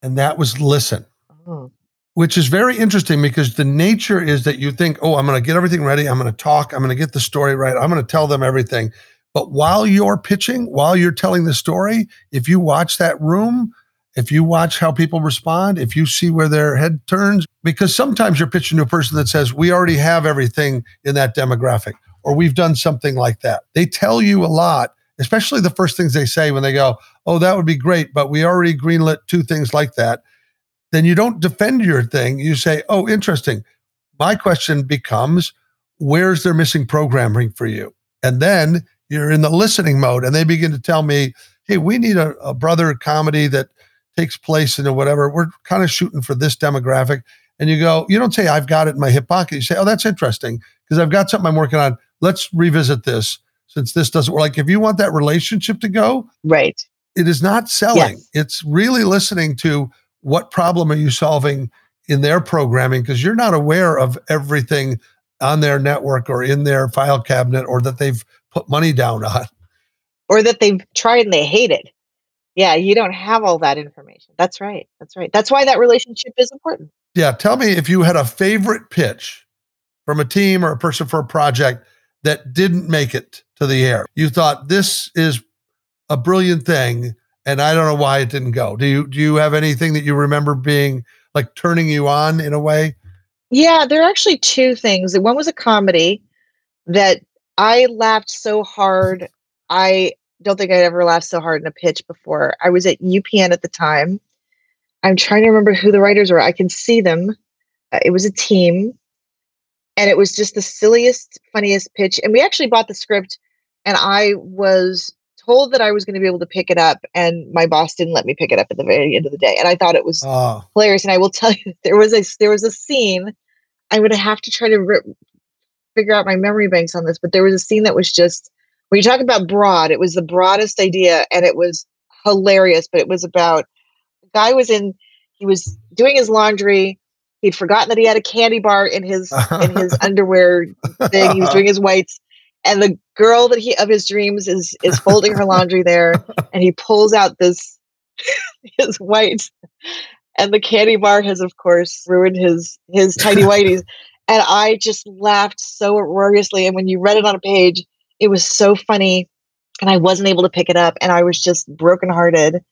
and that was listen. Oh. Which is very interesting because the nature is that you think, oh, I'm going to get everything ready. I'm going to talk. I'm going to get the story right. I'm going to tell them everything. But while you're pitching, while you're telling the story, if you watch that room, if you watch how people respond, if you see where their head turns, because sometimes you're pitching to a person that says, We already have everything in that demographic, or we've done something like that. They tell you a lot, especially the first things they say when they go, Oh, that would be great, but we already greenlit two things like that. Then you don't defend your thing. You say, Oh, interesting. My question becomes, Where's their missing programming for you? And then you're in the listening mode and they begin to tell me, hey, we need a, a brother comedy that takes place in a whatever. We're kind of shooting for this demographic. And you go, you don't say, I've got it in my hip pocket. You say, oh, that's interesting because I've got something I'm working on. Let's revisit this since this doesn't work. Like if you want that relationship to go, right. It is not selling. Yes. It's really listening to what problem are you solving in their programming because you're not aware of everything on their network or in their file cabinet or that they've put money down on. Or that they've tried and they hate it. Yeah, you don't have all that information. That's right. That's right. That's why that relationship is important. Yeah. Tell me if you had a favorite pitch from a team or a person for a project that didn't make it to the air. You thought this is a brilliant thing and I don't know why it didn't go. Do you do you have anything that you remember being like turning you on in a way? Yeah, there are actually two things. One was a comedy that I laughed so hard. I don't think I'd ever laughed so hard in a pitch before. I was at UPN at the time. I'm trying to remember who the writers were. I can see them. Uh, it was a team, and it was just the silliest, funniest pitch. And we actually bought the script, and I was told that I was going to be able to pick it up, and my boss didn't let me pick it up at the very end of the day. And I thought it was Oh, hilarious. And I will tell you, there was a there was a scene. I'm going to have to try to figure out my memory banks on this, but there was a scene that was just when you talk about broad, it was the broadest idea, and it was hilarious. But it was about the guy was in he was doing his laundry. He'd forgotten that he had a candy bar in his in his underwear thing. He was doing his whites, and the girl that he of his dreams is is folding her laundry there, and he pulls out this his whites, and the candy bar has of course ruined his his tiny whiteys, and I just laughed so uproariously. And when you read it on a page, it was so funny, and I wasn't able to pick it up, and I was just brokenhearted.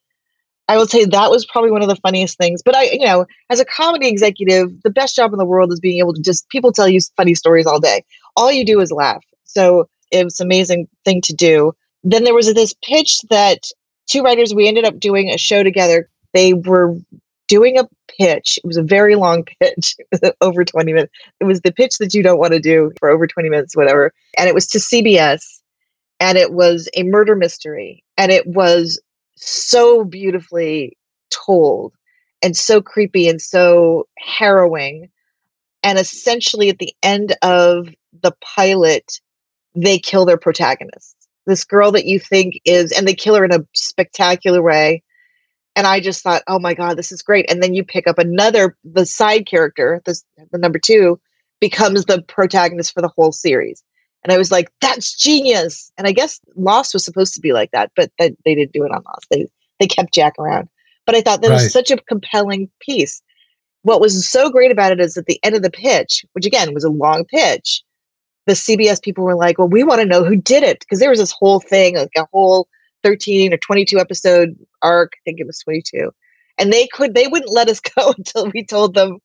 I will say that was probably one of the funniest things. But I, you know, as a comedy executive, the best job in the world is being able to just people tell you funny stories all day. All you do is laugh. So it was an amazing thing to do. Then there was this pitch that two writers we ended up doing a show together. They were doing a pitch. It was a very long pitch, over 20 minutes. It was the pitch that you don't want to do for over 20 minutes, whatever. And it was to CBS and it was a murder mystery. And it was so beautifully told and so creepy and so harrowing. And essentially, at the end of the pilot, they kill their protagonist. This girl that you think is, and they kill her in a spectacular way. And I just thought, oh my God, this is great. And then you pick up another, the side character, this, the number two, becomes the protagonist for the whole series. And I was like, that's genius. And I guess Lost was supposed to be like that, but that, they didn't do it on Lost. They they kept Jack around. But I thought that Right. was such a compelling piece. What was so great about it is at the end of the pitch, which again was a long pitch, the CBS people were like, well, we want to know who did it. Because there was this whole thing, like a whole 13 or 22 episode arc. I think it was 22. And they could, they wouldn't let us go until we told them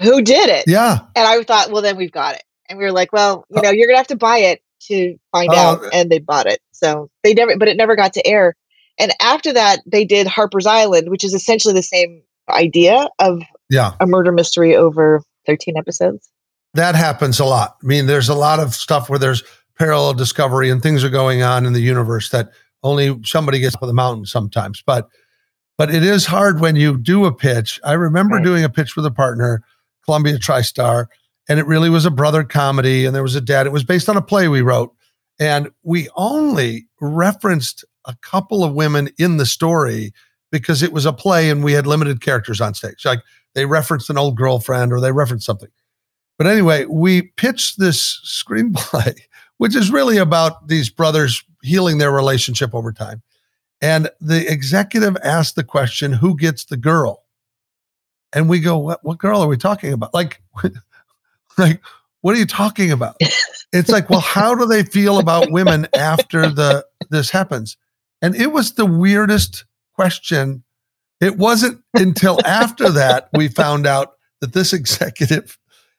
who did it. yeah. And I thought, well, then we've got it. And we were like, well, you uh know, you're gonna have to buy it to find Oh. out. And they bought it. So they never, but it never got to air. And after that, they did Harper's Island, which is essentially the same idea of Yeah. a murder mystery over 13 episodes. That happens a lot. I mean, there's a lot of stuff where there's parallel discovery and things are going on in the universe that only somebody gets up on the mountain sometimes. But but it is hard when you do a pitch. I remember Right. doing a pitch with a partner, Columbia TriStar, and it really was a brother comedy, and there was a dad. It was based on a play we wrote, and we only referenced a couple of women in the story because it was a play and we had limited characters on stage. Like they referenced an old girlfriend or they referenced something. But anyway, we pitched this screenplay, which is really about these brothers healing their relationship over time. And the executive asked the question, who gets the girl? And we go, what, what girl are we talking about? Like, like, what are you talking about? It's like, well, how do they feel about women after the this happens? And it was the weirdest question. It wasn't until after that we found out that this executive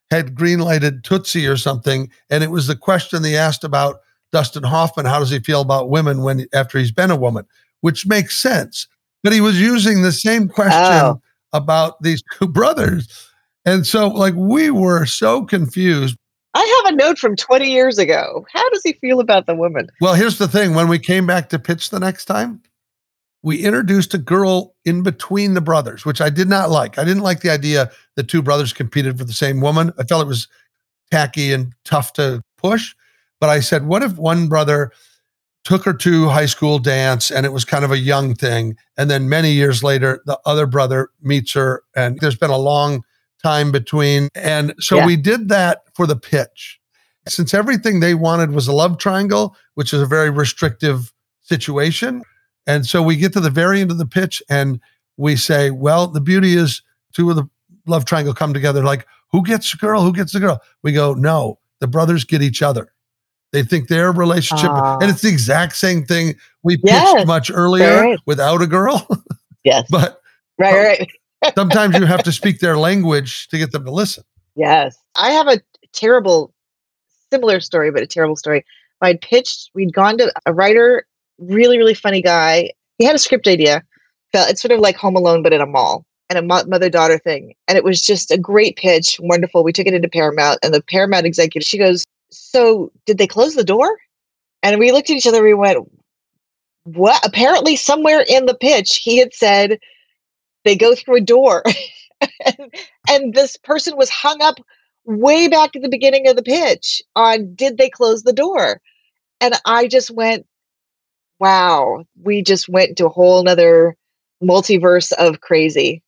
had greenlighted Tootsie or something, and it was the question they asked about Dustin Hoffman. How does he feel about women when after he's been a woman? Which makes sense, but he was using the same question Oh. about these two brothers, and so like we were so confused. I have a note from 20 years ago. How does he feel about the woman? Well, here's the thing: when we came back to pitch the next time, we introduced a girl in between the brothers, which I did not like. I didn't like the idea that two brothers competed for the same woman. I felt it was tacky and tough to push. But I said, what if one brother took her to high school dance and it was kind of a young thing. And then many years later, the other brother meets her and there's been a long time between. And so Yeah. we did that for the pitch. Since everything they wanted was a love triangle, which is a very restrictive situation. And so we get to the very end of the pitch and we say, well, the beauty is two of the love triangle come together. Like, who gets the girl? Who gets the girl? We go, no, the brothers get each other. They think their relationship, Ah. and it's the exact same thing we pitched Yes, much earlier right. without a girl. Yes. but right, right. Sometimes you have to speak their language to get them to listen. Yes. I have a terrible, similar story, but a terrible story. I'd pitched, we'd gone to a writer, really, really funny guy. He had a script idea. It's sort of like Home Alone, but in a mall and a mother daughter thing. And it was just a great pitch. Wonderful. We took it into Paramount, and the Paramount executive, she goes, So did they close the door? And we looked at each other. We went, What? Apparently, somewhere in the pitch, he had said, They go through a door. and, and this person was hung up way back at the beginning of the pitch on did they close the door? And i just went wow we just went to a whole nother multiverse of crazy.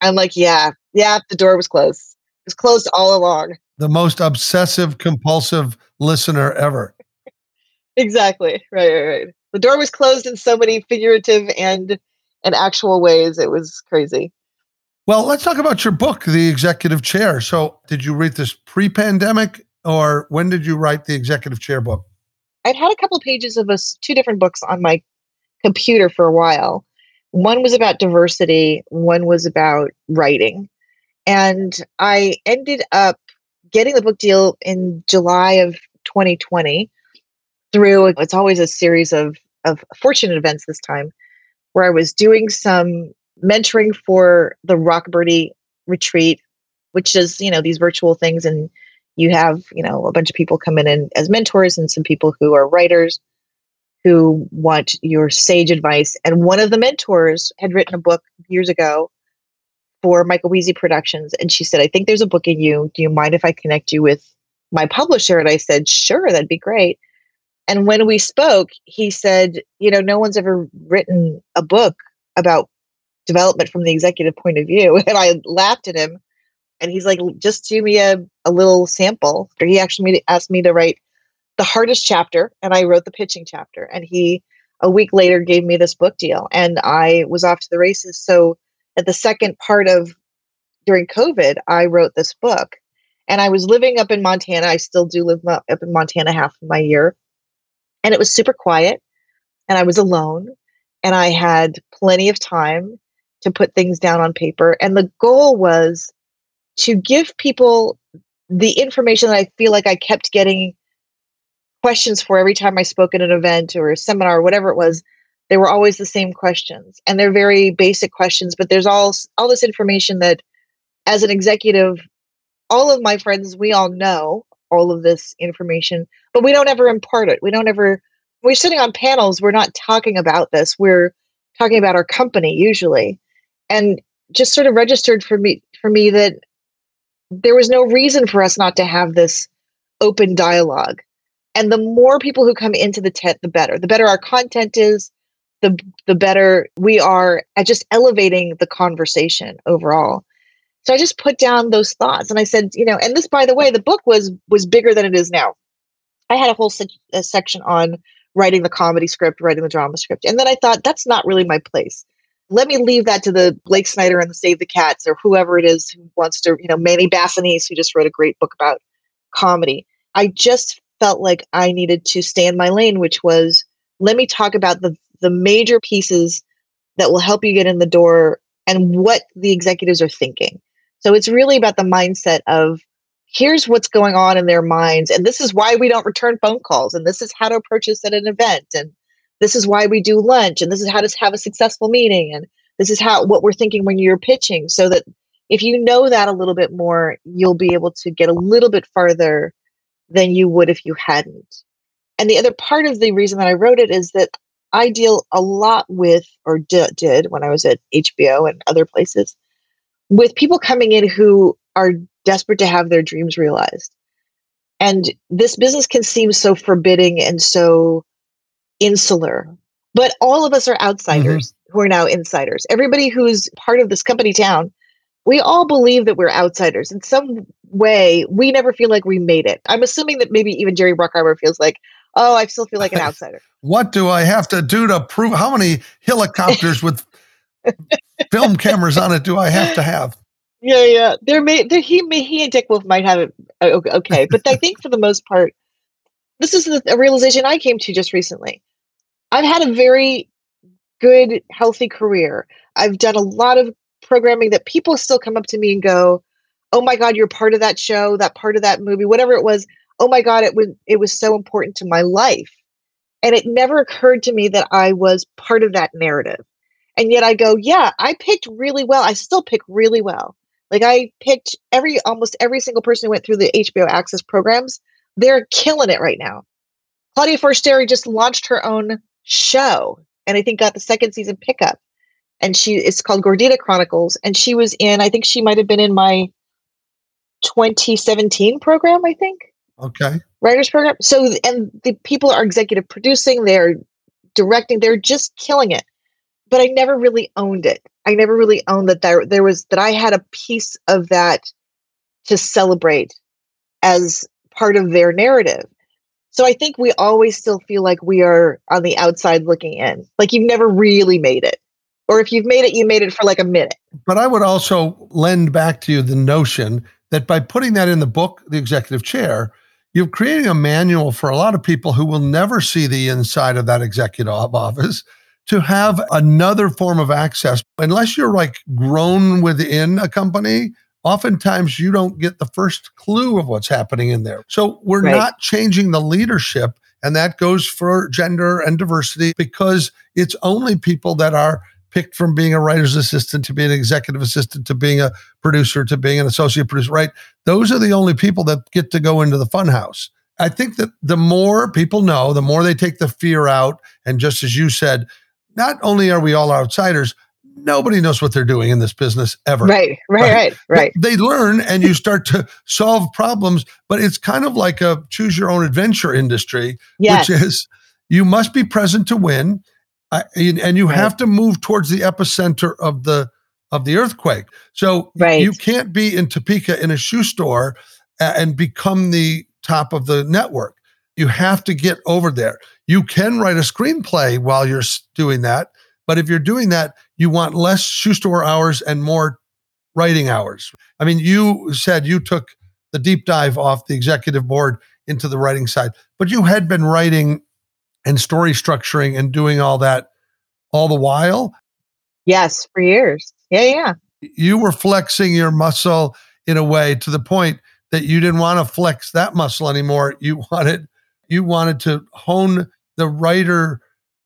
I'm like yeah yeah the door was closed. It was closed all along. The most obsessive compulsive listener ever. exactly. Right right right. The door was closed in so many figurative and and actual ways it was crazy Well, let's talk about your book, The Executive Chair. So, did you read this pre pandemic or when did you write the Executive Chair book? I'd had a couple pages of us two different books on my computer for a while. One was about diversity, one was about writing. And I ended up getting the book deal in July of 2020 through it's always a series of of fortunate events this time where I was doing some mentoring for the Rockbirdie retreat, which is, you know, these virtual things and you have you know a bunch of people come in and, as mentors and some people who are writers who want your sage advice. And one of the mentors had written a book years ago for michael Wiese productions and she said i think there's a book in you. Do you mind if i connect you with my publisher? And i said sure that'd be great and when we spoke he said you know no one's ever written a book about development from the executive point of view. And i laughed at him. And he's like just do me a, a little sample. He actually asked me to write the hardest chapter and i wrote the pitching chapter. And he a week later gave me this book deal. And i was off to the races. So at the second part of during covid i wrote this book. And i was living up in montana. I still do live up in montana half of my year and it was super quiet and i was alone and i had plenty of time to put things down on paper and the goal was to give people the information that I feel like I kept getting questions for every time I spoke at an event or a seminar or whatever it was. They were always the same questions, and they're very basic questions. But there's all all this information that, as an executive, all of my friends we all know all of this information, but we don't ever impart it. We don't ever. We're sitting on panels. We're not talking about this. We're talking about our company usually, and just sort of registered for me for me that there was no reason for us not to have this open dialogue. And the more people who come into the tent, the better. The better our content is, the the better we are at just elevating the conversation overall. So I just put down those thoughts, and I said, you know, and this, by the way, the book was was bigger than it is now. I had a whole sec- a section on writing the comedy script, writing the drama script, and then I thought that's not really my place let me leave that to the Blake Snyder and the Save the Cats or whoever it is who wants to, you know, Manny Basanese, who just wrote a great book about comedy. I just felt like I needed to stay in my lane, which was let me talk about the the major pieces that will help you get in the door and what the executives are thinking. So it's really about the mindset of here's what's going on in their minds and this is why we don't return phone calls and this is how to approach this at an event and this is why we do lunch and this is how to have a successful meeting and this is how what we're thinking when you're pitching so that if you know that a little bit more you'll be able to get a little bit farther than you would if you hadn't. And the other part of the reason that i wrote it is that i deal a lot with or d- did when i was at hbo and other places with people coming in who are desperate to have their dreams realized And this business can seem so forbidding and so insular. But all of us are outsiders mm-hmm. who are now insiders. Everybody who's part of this company town, we all believe that we're outsiders. In some way, we never feel like we made it. I'm assuming that maybe even Jerry Bruckheimer feels like, oh, I still feel like an outsider. what do I have to do to prove how many helicopters with film cameras on it do I have to have? Yeah, yeah. There may there, he may he and Dick Wolf might have it uh, okay, but I think for the most part, this is a realization I came to just recently. I've had a very good, healthy career. I've done a lot of programming that people still come up to me and go, "Oh my God, you're part of that show, that part of that movie, whatever it was." Oh my God, it was it was so important to my life, and it never occurred to me that I was part of that narrative. And yet I go, yeah, I picked really well. I still pick really well. Like I picked every almost every single person who went through the HBO Access programs. They're killing it right now. Claudia Forestieri just launched her own show and I think got the second season pickup. And she it's called Gordita Chronicles. And she was in, I think she might have been in my 2017 program, I think. Okay. Writers program. So and the people are executive producing, they're directing, they're just killing it. But I never really owned it. I never really owned that there there was that I had a piece of that to celebrate as part of their narrative. So I think we always still feel like we are on the outside looking in. Like you've never really made it. Or if you've made it, you made it for like a minute. But I would also lend back to you the notion that by putting that in the book, The Executive Chair, you're creating a manual for a lot of people who will never see the inside of that executive office to have another form of access. Unless you're like grown within a company, oftentimes you don't get the first clue of what's happening in there. So we're right. not changing the leadership. And that goes for gender and diversity because it's only people that are picked from being a writer's assistant to being an executive assistant to being a producer to being an associate producer, right? Those are the only people that get to go into the funhouse. I think that the more people know, the more they take the fear out. And just as you said, not only are we all outsiders, nobody knows what they're doing in this business ever. Right, right, right, right. They learn and you start to solve problems, but it's kind of like a choose your own adventure industry, yes. which is you must be present to win. Uh, and you right. have to move towards the epicenter of the of the earthquake. So right. you can't be in Topeka in a shoe store and become the top of the network. You have to get over there. You can write a screenplay while you're doing that. But if you're doing that, you want less shoe store hours and more writing hours. I mean, you said you took the deep dive off the executive board into the writing side, but you had been writing and story structuring and doing all that all the while. Yes, for years. Yeah, yeah. You were flexing your muscle in a way to the point that you didn't want to flex that muscle anymore. You wanted you wanted to hone the writer,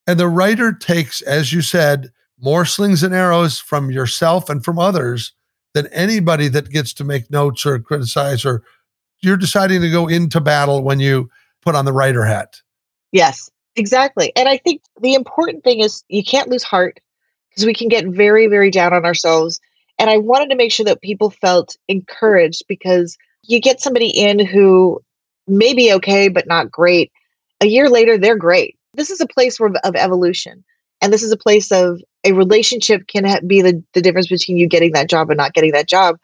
and the writer takes, as you said, more slings and arrows from yourself and from others than anybody that gets to make notes or criticize or you're deciding to go into battle when you put on the writer hat. Yes, exactly. And I think the important thing is you can't lose heart because we can get very, very down on ourselves. And I wanted to make sure that people felt encouraged because you get somebody in who may be okay, but not great. A year later, they're great. This is a place where, of evolution. And this is a place of a relationship can ha- be the, the difference between you getting that job and not getting that job.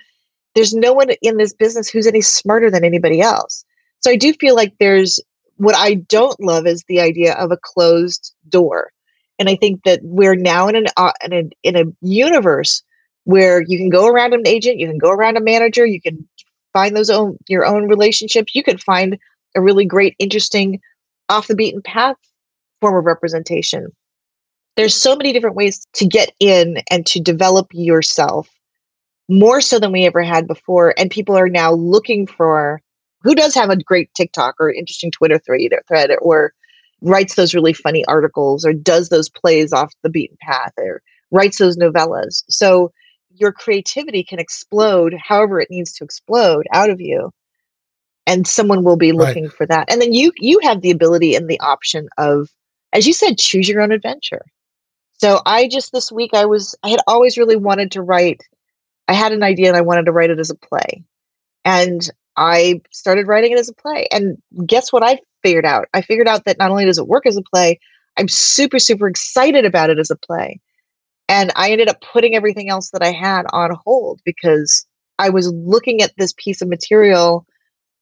There's no one in this business who's any smarter than anybody else. So I do feel like there's what I don't love is the idea of a closed door. And I think that we're now in an uh, in a, in a universe where you can go around an agent, you can go around a manager, you can find those own your own relationships. You could find a really great, interesting, off the beaten path form of representation. There's so many different ways to get in and to develop yourself more so than we ever had before. And people are now looking for who does have a great TikTok or interesting Twitter thread, thread or writes those really funny articles or does those plays off the beaten path or writes those novellas. So your creativity can explode however it needs to explode out of you and someone will be looking right. for that and then you you have the ability and the option of as you said choose your own adventure so i just this week i was i had always really wanted to write i had an idea and i wanted to write it as a play and I started writing it as a play. And guess what I figured out? I figured out that not only does it work as a play, I'm super, super excited about it as a play. And I ended up putting everything else that I had on hold because I was looking at this piece of material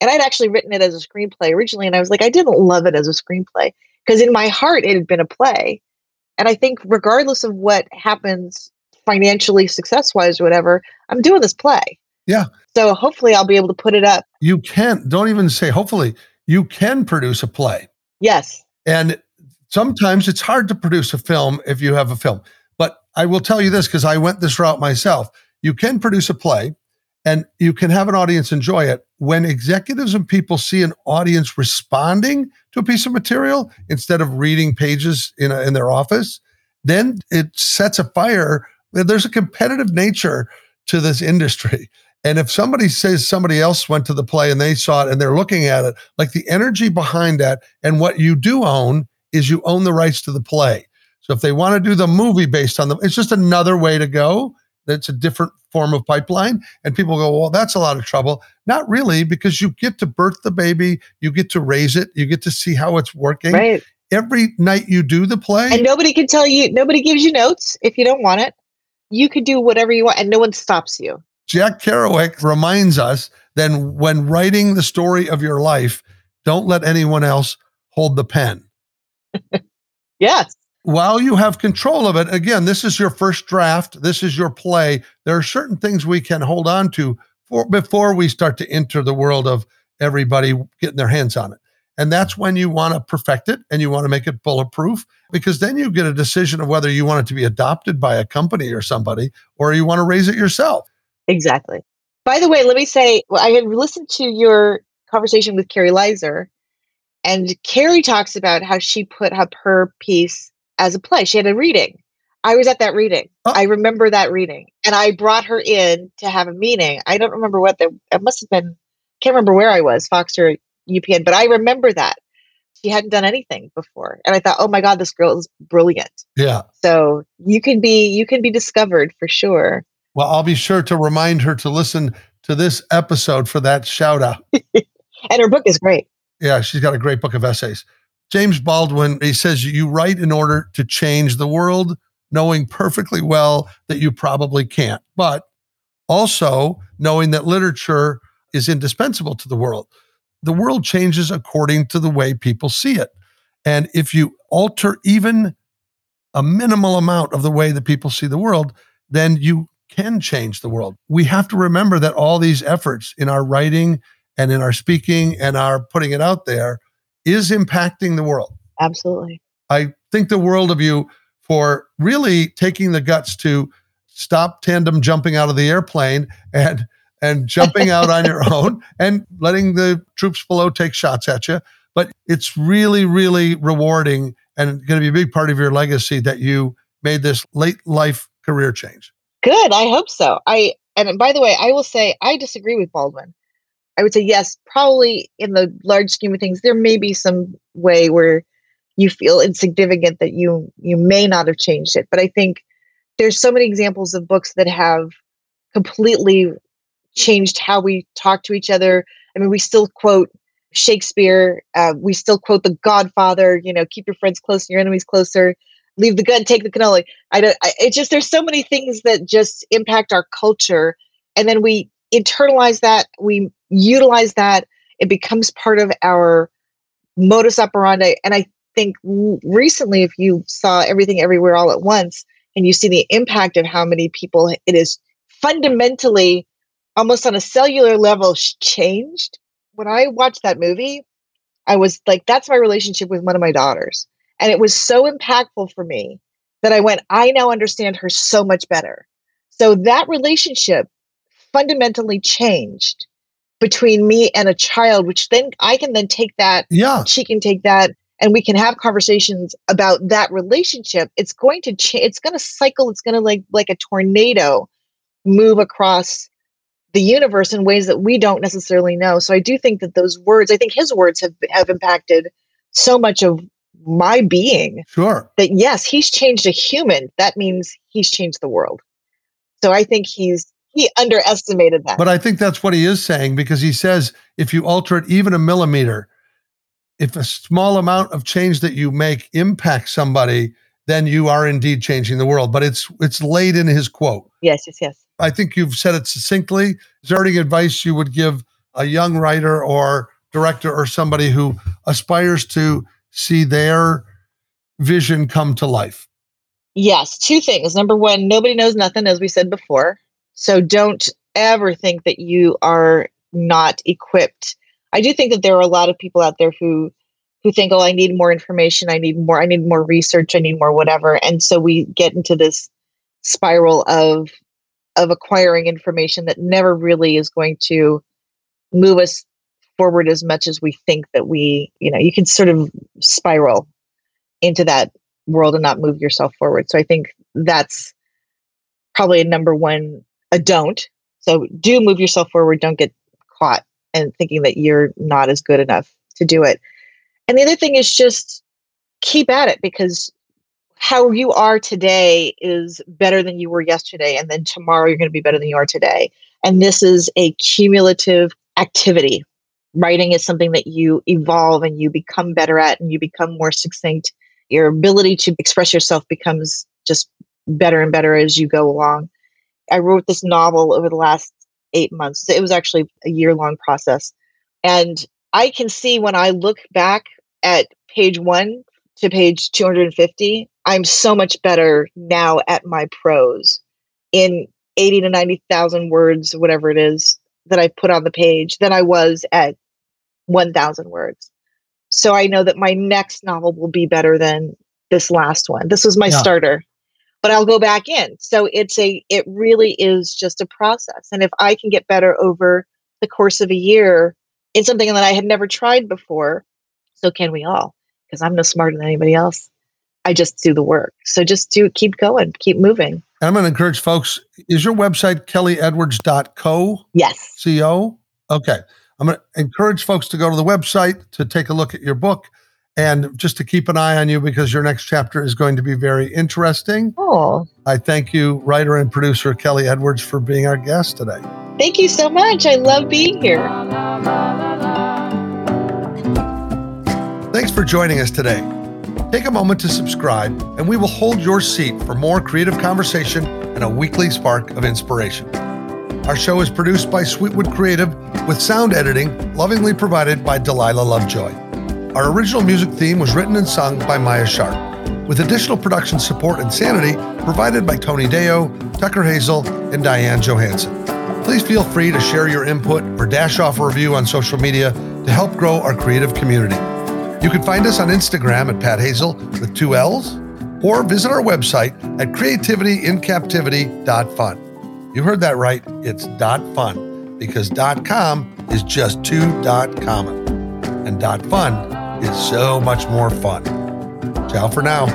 and I'd actually written it as a screenplay originally. And I was like, I didn't love it as a screenplay because in my heart it had been a play. And I think, regardless of what happens financially, success wise, or whatever, I'm doing this play. Yeah. So hopefully I'll be able to put it up. You can, don't even say hopefully, you can produce a play. Yes. And sometimes it's hard to produce a film if you have a film. I will tell you this because I went this route myself. You can produce a play and you can have an audience enjoy it. When executives and people see an audience responding to a piece of material instead of reading pages in, a, in their office then it sets a fire. There's a competitive nature to this industry. And if somebody says somebody else went to the play and they saw it and they're looking at it like the energy behind that and what you do own is you own the rights to the play so if they want to do the movie based on them it's just another way to go that's a different form of pipeline. And people go, well, that's a lot of trouble. Not really, because you get to birth the baby, you get to raise it, you get to see how it's working. Right. Every night you do the play. And nobody can tell you, nobody gives you notes if you don't want it. You could do whatever you want and no one stops you. Jack Kerouac reminds us then when writing the story of your life, don't let anyone else hold the pen. yes while you have control of it, again, this is your first draft, this is your play. There are certain things we can hold on to for before we start to enter the world of everybody getting their hands on it. And that's when you want to perfect it and you want to make it bulletproof because then you get a decision of whether you want it to be adopted by a company or somebody or you want to raise it yourself. Exactly. By the way, let me say, well, I had listened to your conversation with Carrie Leiser, and Carrie talks about how she put up her piece as a play. She had a reading. I was at that reading. Oh. I remember that reading. And I brought her in to have a meeting. I don't remember what the it must have been can't remember where I was, Fox or UPN, but I remember that. She hadn't done anything before. And I thought, oh my God, this girl is brilliant. Yeah. So you can be you can be discovered for sure. Well, I'll be sure to remind her to listen to this episode for that shout out. and her book is great. Yeah, she's got a great book of essays. James Baldwin, he says, you write in order to change the world, knowing perfectly well that you probably can't, but also knowing that literature is indispensable to the world. The world changes according to the way people see it. And if you alter even a minimal amount of the way that people see the world, then you can change the world. We have to remember that all these efforts in our writing and in our speaking and our putting it out there is impacting the world. Absolutely. I think the world of you for really taking the guts to stop tandem jumping out of the airplane and and jumping out on your own and letting the troops below take shots at you. But it's really, really rewarding and going to be a big part of your legacy that you made this late life career change. Good. I hope so. I and by the way, I will say I disagree with Baldwin. I would say yes, probably in the large scheme of things, there may be some way where you feel insignificant that you you may not have changed it. But I think there's so many examples of books that have completely changed how we talk to each other. I mean, we still quote Shakespeare. Uh, we still quote The Godfather. You know, keep your friends close and your enemies closer. Leave the gun, take the cannoli. I don't. I, it just there's so many things that just impact our culture, and then we internalize that. We utilize that. It becomes part of our modus operandi. And I think recently, if you saw everything everywhere all at once, and you see the impact of how many people it is fundamentally, almost on a cellular level, changed. When I watched that movie, I was like, that's my relationship with one of my daughters. And it was so impactful for me that I went, I now understand her so much better. So that relationship fundamentally changed between me and a child, which then I can then take that. Yeah. She can take that and we can have conversations about that relationship. It's going to change. It's going to cycle. It's going to like, like a tornado move across the universe in ways that we don't necessarily know. So I do think that those words, I think his words have, have impacted so much of my being. Sure. That yes, he's changed a human. That means he's changed the world. So I think he's he underestimated that. But I think that's what he is saying because he says if you alter it even a millimeter, if a small amount of change that you make impacts somebody, then you are indeed changing the world. But it's it's laid in his quote. Yes, yes, yes. I think you've said it succinctly. Is there any advice you would give a young writer or director or somebody who aspires to see their vision come to life? Yes, two things. Number one, nobody knows nothing, as we said before. So don't ever think that you are not equipped. I do think that there are a lot of people out there who who think, "Oh, I need more information. I need more. I need more research. I need more whatever." And so we get into this spiral of of acquiring information that never really is going to move us forward as much as we think that we, you know, you can sort of spiral into that world and not move yourself forward. So I think that's probably a number one a don't. So do move yourself forward. Don't get caught and thinking that you're not as good enough to do it. And the other thing is just keep at it because how you are today is better than you were yesterday. And then tomorrow you're going to be better than you are today. And this is a cumulative activity. Writing is something that you evolve and you become better at and you become more succinct. Your ability to express yourself becomes just better and better as you go along. I wrote this novel over the last eight months. It was actually a year long process. And I can see when I look back at page one to page 250, I'm so much better now at my prose in 80 to 90,000 words, whatever it is that I put on the page, than I was at 1,000 words. So I know that my next novel will be better than this last one. This was my yeah. starter but I'll go back in. So it's a it really is just a process. And if I can get better over the course of a year in something that I had never tried before, so can we all. Because I'm no smarter than anybody else. I just do the work. So just do keep going, keep moving. And I'm going to encourage folks. Is your website kellyedwards.co? Yes. Co? Okay. I'm going to encourage folks to go to the website to take a look at your book and just to keep an eye on you because your next chapter is going to be very interesting. Oh. I thank you, writer and producer Kelly Edwards, for being our guest today. Thank you so much. I love being here. Thanks for joining us today. Take a moment to subscribe, and we will hold your seat for more creative conversation and a weekly spark of inspiration. Our show is produced by Sweetwood Creative with sound editing lovingly provided by Delilah Lovejoy. Our original music theme was written and sung by Maya Sharp, with additional production support and sanity provided by Tony Deo, Tucker Hazel, and Diane Johansson. Please feel free to share your input or dash off a review on social media to help grow our creative community. You can find us on Instagram at Pat Hazel with two L's, or visit our website at creativityincaptivity.fun. You heard that right. It's dot .fun because dot .com is just too .common. And dot .fun is so much more fun. Ciao for now.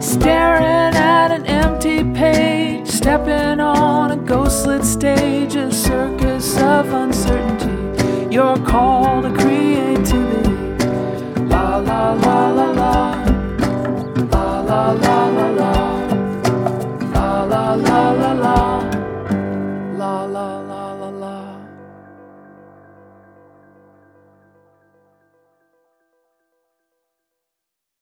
Staring at an empty page, stepping on a ghostlit stage, a circus of uncertainty. You're called to creativity. La la la la la. La la la la la. La la la la la.